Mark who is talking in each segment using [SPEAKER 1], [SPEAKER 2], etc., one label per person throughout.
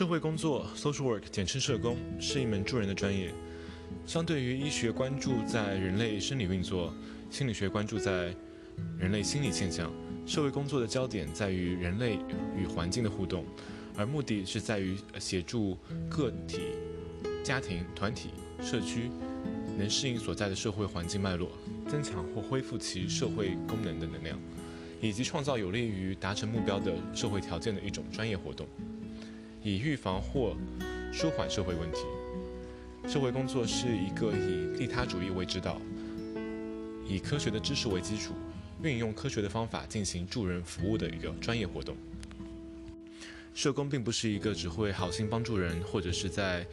[SPEAKER 1] 社会工作 （social work） 简称社工，是一门助人的专业。相对于医学关注在人类生理运作，心理学关注在人类心理现象，社会工作的焦点在于人类与环境的互动，而目的是在于协助个体、家庭、团体、社区能适应所在的社会环境脉络，增强或恢复其社会功能的能量，以及创造有利于达成目标的社会条件的一种专业活动。以预防或舒缓社会问题。社会工作是一个以利他主义为指导，以科学的知识为基础，运用科学的方法进行助人服务的一个专业活动。社工并不是一个只会好心帮助人，或者是在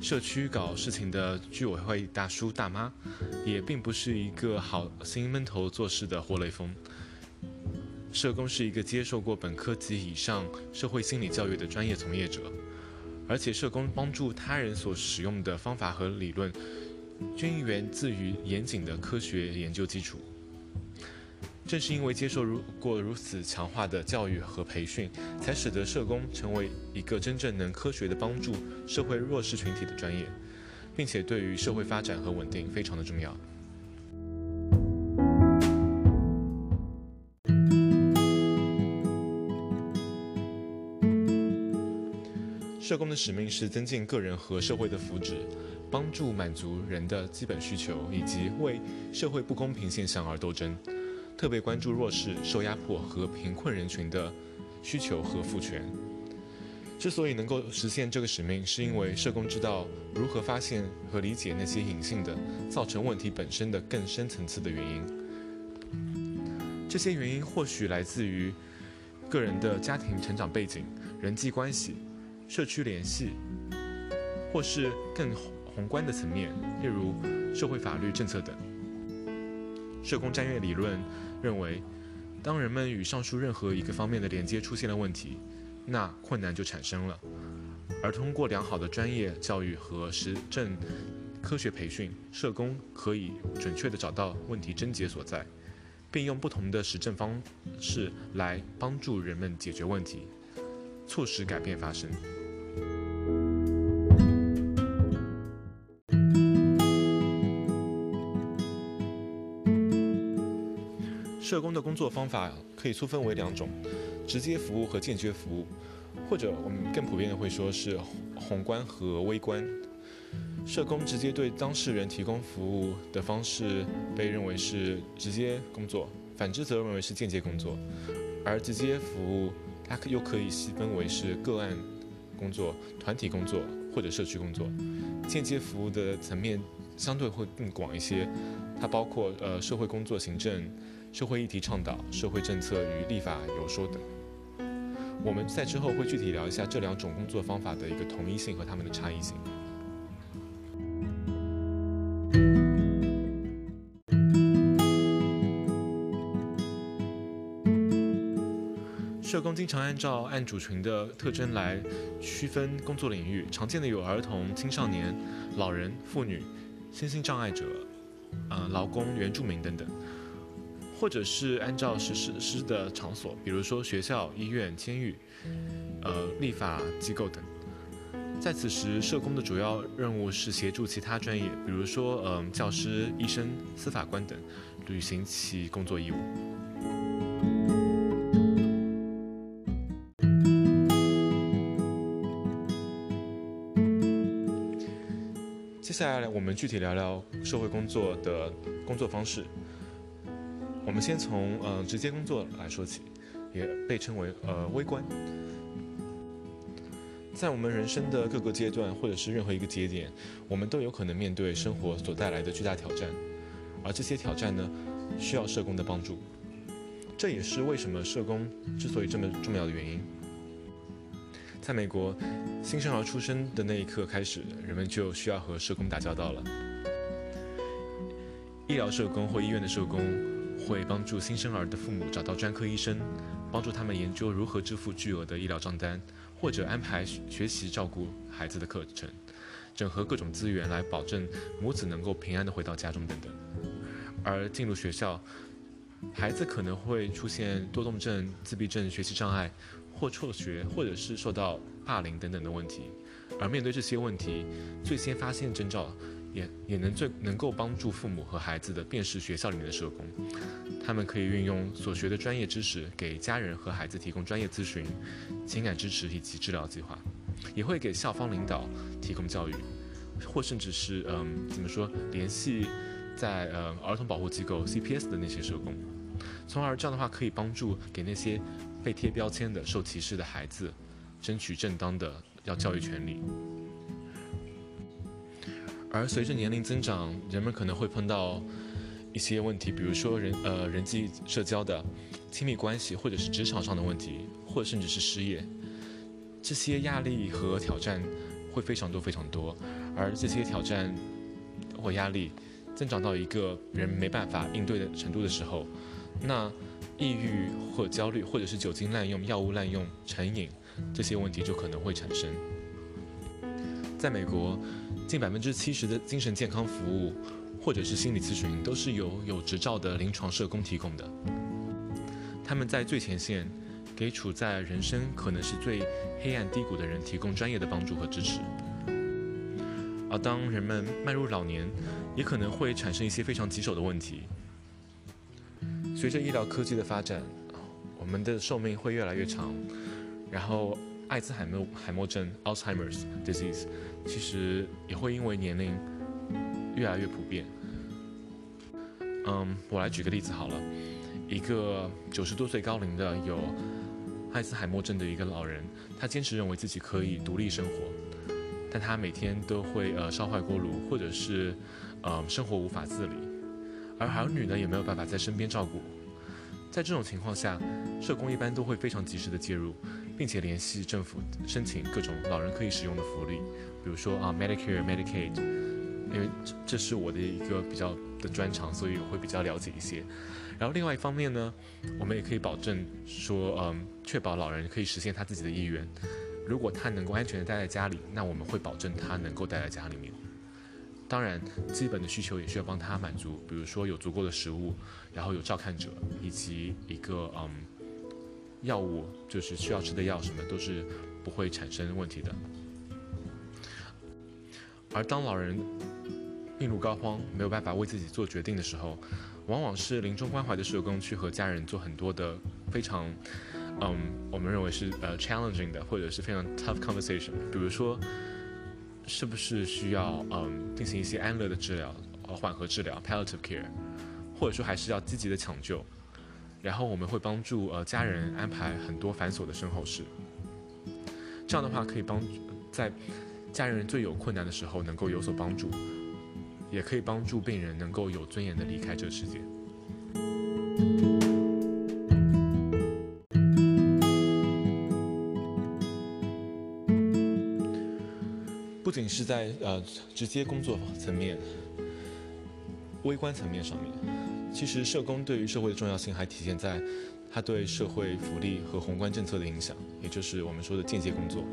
[SPEAKER 1] 社区搞事情的居委会大叔大妈，也并不是一个好心闷头做事的活雷锋。社工是一个接受过本科及以上社会心理教育的专业从业者，而且社工帮助他人所使用的方法和理论，均源自于严谨的科学研究基础。正是因为接受如过如此强化的教育和培训，才使得社工成为一个真正能科学的帮助社会弱势群体的专业，并且对于社会发展和稳定非常的重要。社工的使命是增进个人和社会的福祉，帮助满足人的基本需求，以及为社会不公平现象而斗争。特别关注弱势、受压迫和贫困人群的需求和赋权。之所以能够实现这个使命，是因为社工知道如何发现和理解那些隐性的造成问题本身的更深层次的原因。这些原因或许来自于个人的家庭成长背景、人际关系。社区联系，或是更宏观的层面，例如社会法律政策等。社工战略理论认为，当人们与上述任何一个方面的连接出现了问题，那困难就产生了。而通过良好的专业教育和实证科学培训，社工可以准确地找到问题症结所在，并用不同的实证方式来帮助人们解决问题，促使改变发生。社工的工作方法可以粗分为两种：直接服务和间接服务，或者我们更普遍的会说是宏观和微观。社工直接对当事人提供服务的方式被认为是直接工作，反之则认为是间接工作。而直接服务它又可以细分为是个案工作、团体工作或者社区工作。间接服务的层面相对会更广一些，它包括呃社会工作、行政。社会议题倡导、社会政策与立法游说等，我们在之后会具体聊一下这两种工作方法的一个统一性和它们的差异性。社工经常按照案主群的特征来区分工作领域，常见的有儿童、青少年、老人、妇女、身心障碍者、呃劳工、原住民等等。或者是按照实施施的场所，比如说学校、医院、监狱、呃立法机构等。在此时，社工的主要任务是协助其他专业，比如说嗯教师、医生、司法官等，履行其工作义务。接下来，我们具体聊聊社会工作的工作方式。我们先从呃直接工作来说起，也被称为呃微观。在我们人生的各个阶段，或者是任何一个节点，我们都有可能面对生活所带来的巨大挑战，而这些挑战呢，需要社工的帮助。这也是为什么社工之所以这么重要的原因。在美国，新生儿出生的那一刻开始，人们就需要和社工打交道了。医疗社工或医院的社工。会帮助新生儿的父母找到专科医生，帮助他们研究如何支付巨额的医疗账单，或者安排学习照顾孩子的课程，整合各种资源来保证母子能够平安的回到家中等等。而进入学校，孩子可能会出现多动症、自闭症、学习障碍，或辍学，或者是受到霸凌等等的问题。而面对这些问题，最先发现征兆，也也能最能够帮助父母和孩子的，便是学校里面的社工。他们可以运用所学的专业知识，给家人和孩子提供专业咨询、情感支持以及治疗计划，也会给校方领导提供教育，或甚至是嗯怎么说联系在呃儿童保护机构 CPS 的那些社工，从而这样的话可以帮助给那些被贴标签的受歧视的孩子，争取正当的要教育权利。而随着年龄增长，人们可能会碰到一些问题，比如说人呃人际社交的亲密关系，或者是职场上的问题，或者甚至是失业。这些压力和挑战会非常多非常多，而这些挑战或压力增长到一个人没办法应对的程度的时候，那抑郁或焦虑，或者是酒精滥用、药物滥用、成瘾这些问题就可能会产生。在美国。近百分之七十的精神健康服务，或者是心理咨询，都是由有执照的临床社工提供的。他们在最前线，给处在人生可能是最黑暗低谷的人提供专业的帮助和支持。而当人们迈入老年，也可能会产生一些非常棘手的问题。随着医疗科技的发展，我们的寿命会越来越长，然后。艾滋海默海默症 （Alzheimer's disease） 其实也会因为年龄越来越普遍。嗯，我来举个例子好了，一个九十多岁高龄的有艾滋海默症的一个老人，他坚持认为自己可以独立生活，但他每天都会呃烧坏锅炉，或者是呃生活无法自理，而儿女呢也没有办法在身边照顾。在这种情况下，社工一般都会非常及时的介入。并且联系政府申请各种老人可以使用的福利，比如说啊，Medicare、Medicaid，因为这这是我的一个比较的专长，所以我会比较了解一些。然后另外一方面呢，我们也可以保证说，嗯，确保老人可以实现他自己的意愿。如果他能够安全的待在家里，那我们会保证他能够待在家里面。当然，基本的需求也需要帮他满足，比如说有足够的食物，然后有照看者，以及一个嗯。药物就是需要吃的药，什么都是不会产生问题的。而当老人病入膏肓，没有办法为自己做决定的时候，往往是临终关怀的社工去和家人做很多的非常，嗯，我们认为是呃 challenging 的，或者是非常 tough conversation。比如说，是不是需要嗯进行一些安乐的治疗，呃缓和治疗 palliative care，或者说还是要积极的抢救。然后我们会帮助呃家人安排很多繁琐的身后事，这样的话可以帮在家人最有困难的时候能够有所帮助，也可以帮助病人能够有尊严的离开这个世界。不仅是在呃直接工作层面，微观层面上面。其实，社工对于社会的重要性还体现在他对社会福利和宏观政策的影响，也就是我们说的间接工作。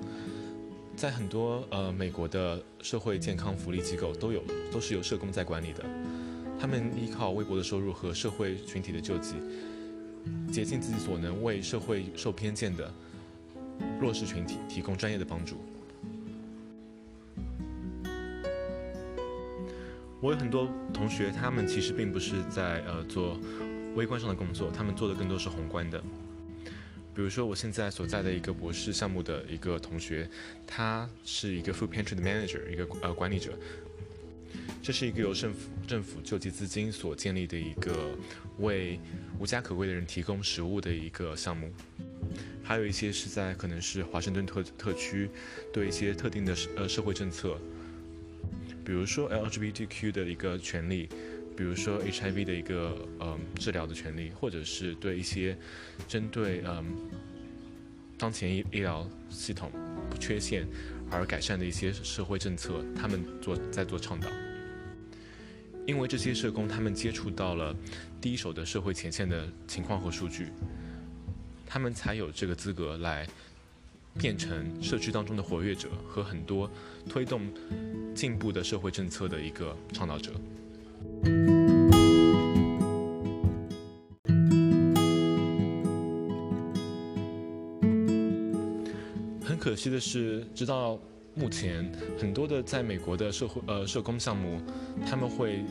[SPEAKER 1] 在很多呃美国的社会健康福利机构都有都是由社工在管理的，他们依靠微薄的收入和社会群体的救济，竭尽自己所能为社会受偏见的弱势群体提供专业的帮助。我有很多同学，他们其实并不是在呃做微观上的工作，他们做的更多是宏观的。比如说，我现在所在的一个博士项目的一个同学，他是一个 food pantry 的 manager，一个呃管理者。这是一个由政府政府救济资金所建立的一个为无家可归的人提供食物的一个项目。还有一些是在可能是华盛顿特特区对一些特定的呃社会政策。比如说 LGBTQ 的一个权利，比如说 HIV 的一个嗯治疗的权利，或者是对一些针对嗯当前医医疗系统不缺陷而改善的一些社会政策，他们做在做倡导。因为这些社工他们接触到了第一手的社会前线的情况和数据，他们才有这个资格来。变成社区当中的活跃者和很多推动进步的社会政策的一个倡导者。很可惜的是，直到目前，很多的在美国的社会呃社工项目，他们会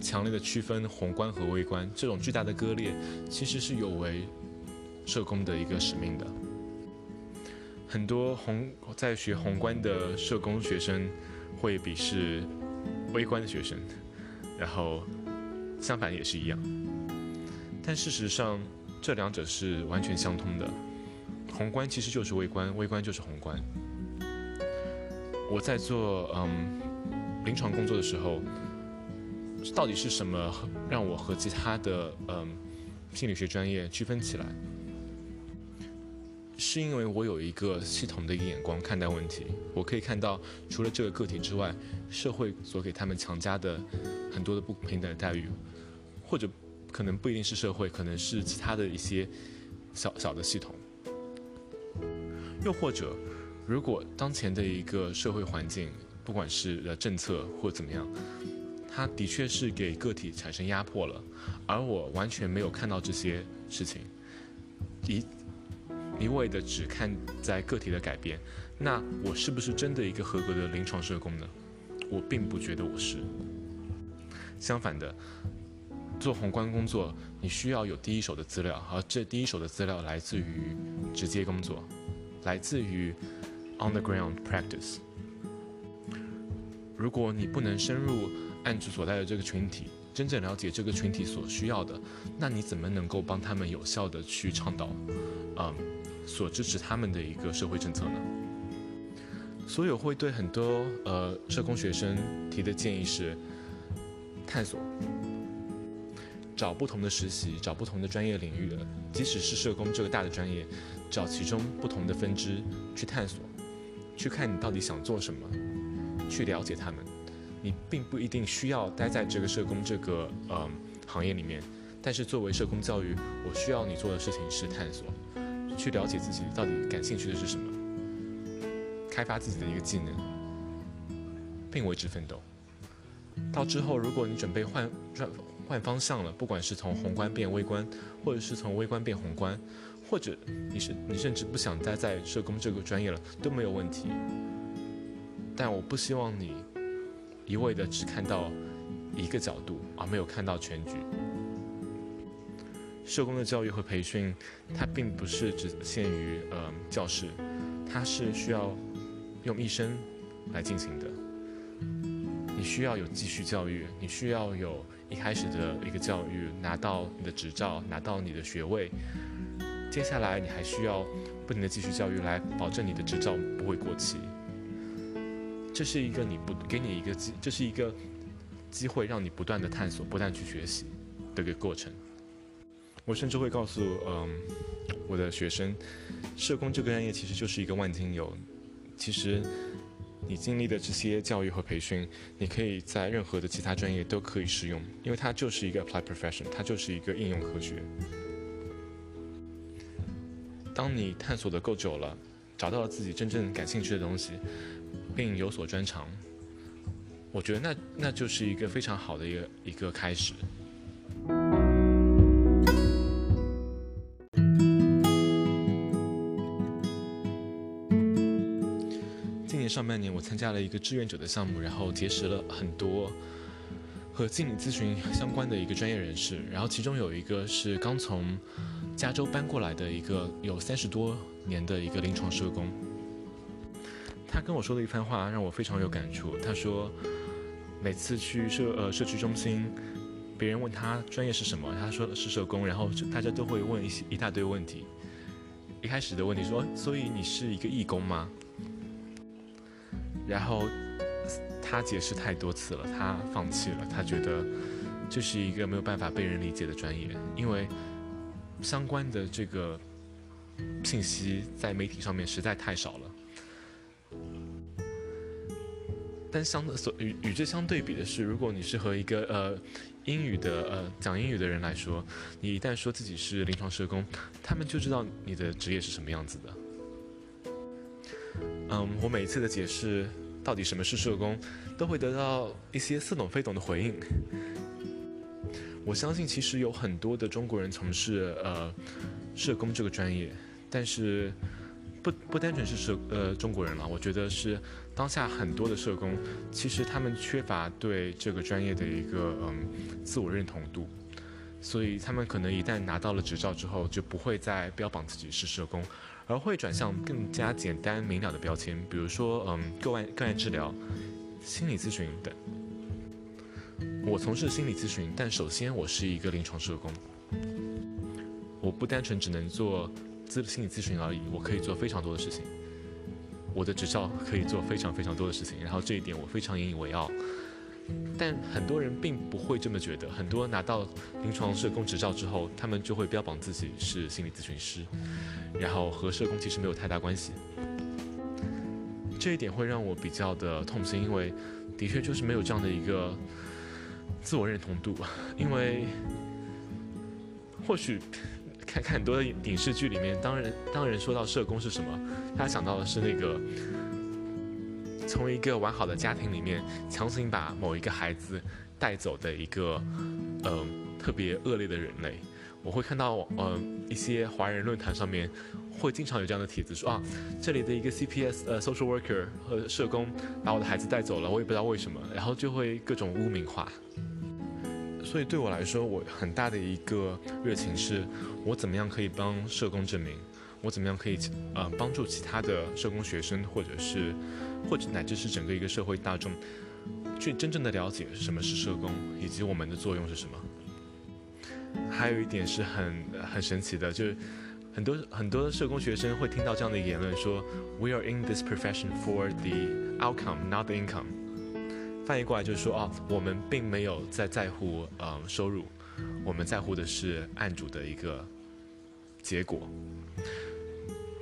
[SPEAKER 1] 强烈的区分宏观和微观，这种巨大的割裂其实是有违社工的一个使命的。很多宏在学宏观的社工学生会鄙视微观的学生，然后相反也是一样。但事实上，这两者是完全相通的。宏观其实就是微观，微观就是宏观。我在做嗯临床工作的时候，到底是什么让我和其他的嗯心理学专业区分起来？是因为我有一个系统的一个眼光看待问题，我可以看到除了这个个体之外，社会所给他们强加的很多的不平等待遇，或者可能不一定是社会，可能是其他的一些小小的系统。又或者，如果当前的一个社会环境，不管是呃政策或怎么样，它的确是给个体产生压迫了，而我完全没有看到这些事情，一一味的只看在个体的改变，那我是不是真的一个合格的临床社工呢？我并不觉得我是。相反的，做宏观工作，你需要有第一手的资料，而这第一手的资料来自于直接工作。来自于 on the ground practice。如果你不能深入案主所在的这个群体，真正了解这个群体所需要的，那你怎么能够帮他们有效的去倡导，嗯，所支持他们的一个社会政策呢？所以我会对很多呃社工学生提的建议是，探索，找不同的实习，找不同的专业领域的，即使是社工这个大的专业。找其中不同的分支去探索，去看你到底想做什么，去了解他们。你并不一定需要待在这个社工这个呃行业里面，但是作为社工教育，我需要你做的事情是探索，去了解自己到底感兴趣的是什么，开发自己的一个技能，并为之奋斗。到之后，如果你准备换转换方向了，不管是从宏观变微观，或者是从微观变宏观。或者你是你甚至不想待在社工这个专业了都没有问题，但我不希望你一味的只看到一个角度，而没有看到全局。社工的教育和培训，它并不是只限于呃教室，它是需要用一生来进行的。你需要有继续教育，你需要有一开始的一个教育，拿到你的执照，拿到你的学位。接下来，你还需要不停的继续教育，来保证你的执照不会过期。这是一个你不给你一个机，这是一个机会，让你不断的探索、不断去学习的一个过程。我甚至会告诉嗯我的学生，社工这个专业其实就是一个万金油。其实你经历的这些教育和培训，你可以在任何的其他专业都可以适用，因为它就是一个 applied profession，它就是一个应用科学。当你探索的够久了，找到了自己真正感兴趣的东西，并有所专长，我觉得那那就是一个非常好的一个一个开始。上半年，我参加了一个志愿者的项目，然后结识了很多和心理咨询相关的一个专业人士，然后其中有一个是刚从。加州搬过来的一个有三十多年的一个临床社工，他跟我说的一番话让我非常有感触。他说，每次去社呃社区中心，别人问他专业是什么，他说是社工，然后大家都会问一些一大堆问题。一开始的问题说，所以你是一个义工吗？然后他解释太多次了，他放弃了，他觉得这是一个没有办法被人理解的专业，因为。相关的这个信息在媒体上面实在太少了，但相所与与之相对比的是，如果你是和一个呃英语的呃讲英语的人来说，你一旦说自己是临床社工，他们就知道你的职业是什么样子的。嗯，我每一次的解释到底什么是社工，都会得到一些似懂非懂的回应。我相信，其实有很多的中国人从事呃社工这个专业，但是不不单纯是社呃中国人了，我觉得是当下很多的社工，其实他们缺乏对这个专业的一个嗯自我认同度，所以他们可能一旦拿到了执照之后，就不会再标榜自己是社工，而会转向更加简单明了的标签，比如说嗯个案个案治疗、心理咨询等。我从事心理咨询，但首先我是一个临床社工，我不单纯只能做。咨心理咨询而已，我可以做非常多的事情。我的执照可以做非常非常多的事情，然后这一点我非常引以为傲。但很多人并不会这么觉得，很多拿到临床社工执照之后，他们就会标榜自己是心理咨询师，然后和社工其实没有太大关系。这一点会让我比较的痛心，因为的确就是没有这样的一个自我认同度，因为或许。看看很多的影视剧里面，当人当人说到社工是什么，他想到的是那个从一个完好的家庭里面强行把某一个孩子带走的一个呃特别恶劣的人类。我会看到呃一些华人论坛上面会经常有这样的帖子说啊，这里的一个 CPS 呃 social worker 和社工把我的孩子带走了，我也不知道为什么，然后就会各种污名化。所以对我来说，我很大的一个热情是，我怎么样可以帮社工证明，我怎么样可以呃帮助其他的社工学生，或者是或者乃至是整个一个社会大众，去真正的了解什么是社工，以及我们的作用是什么。还有一点是很很神奇的，就是很多很多社工学生会听到这样的言论说，We are in this profession for the outcome, not the income。翻译过来就是说，哦，我们并没有在在乎呃收入，我们在乎的是案主的一个结果。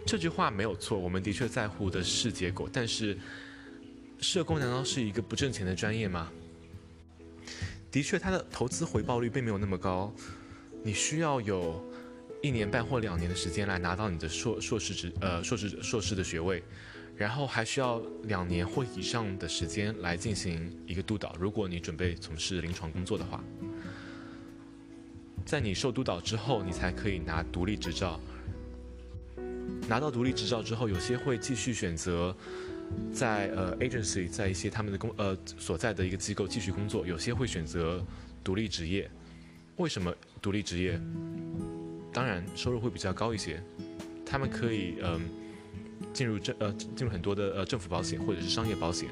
[SPEAKER 1] 这句话没有错，我们的确在乎的是结果。但是，社工难道是一个不挣钱的专业吗？的确，它的投资回报率并没有那么高。你需要有一年半或两年的时间来拿到你的硕硕士职呃硕士硕士的学位。然后还需要两年或以上的时间来进行一个督导。如果你准备从事临床工作的话，在你受督导之后，你才可以拿独立执照。拿到独立执照之后，有些会继续选择在呃 agency，在一些他们的工呃所在的一个机构继续工作。有些会选择独立职业。为什么独立职业？当然收入会比较高一些。他们可以嗯。进入政呃进入很多的呃政府保险或者是商业保险，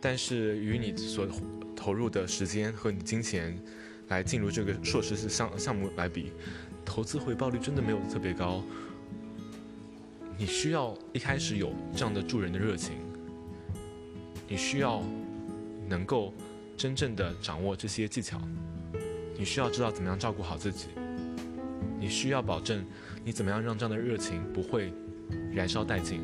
[SPEAKER 1] 但是与你所投入的时间和你金钱来进入这个硕士是项项目来比，投资回报率真的没有特别高。你需要一开始有这样的助人的热情，你需要能够真正的掌握这些技巧，你需要知道怎么样照顾好自己，你需要保证你怎么样让这样的热情不会。燃烧殆尽，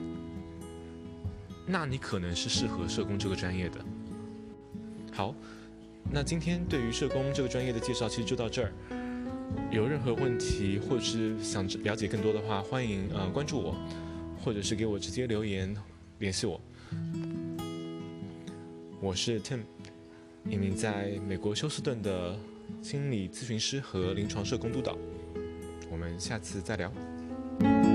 [SPEAKER 1] 那你可能是适合社工这个专业的。好，那今天对于社工这个专业的介绍其实就到这儿。有任何问题或者是想了解更多的话，欢迎呃关注我，或者是给我直接留言联系我。我是 Tim，一名在美国休斯顿的心理咨询师和临床社工督导。我们下次再聊。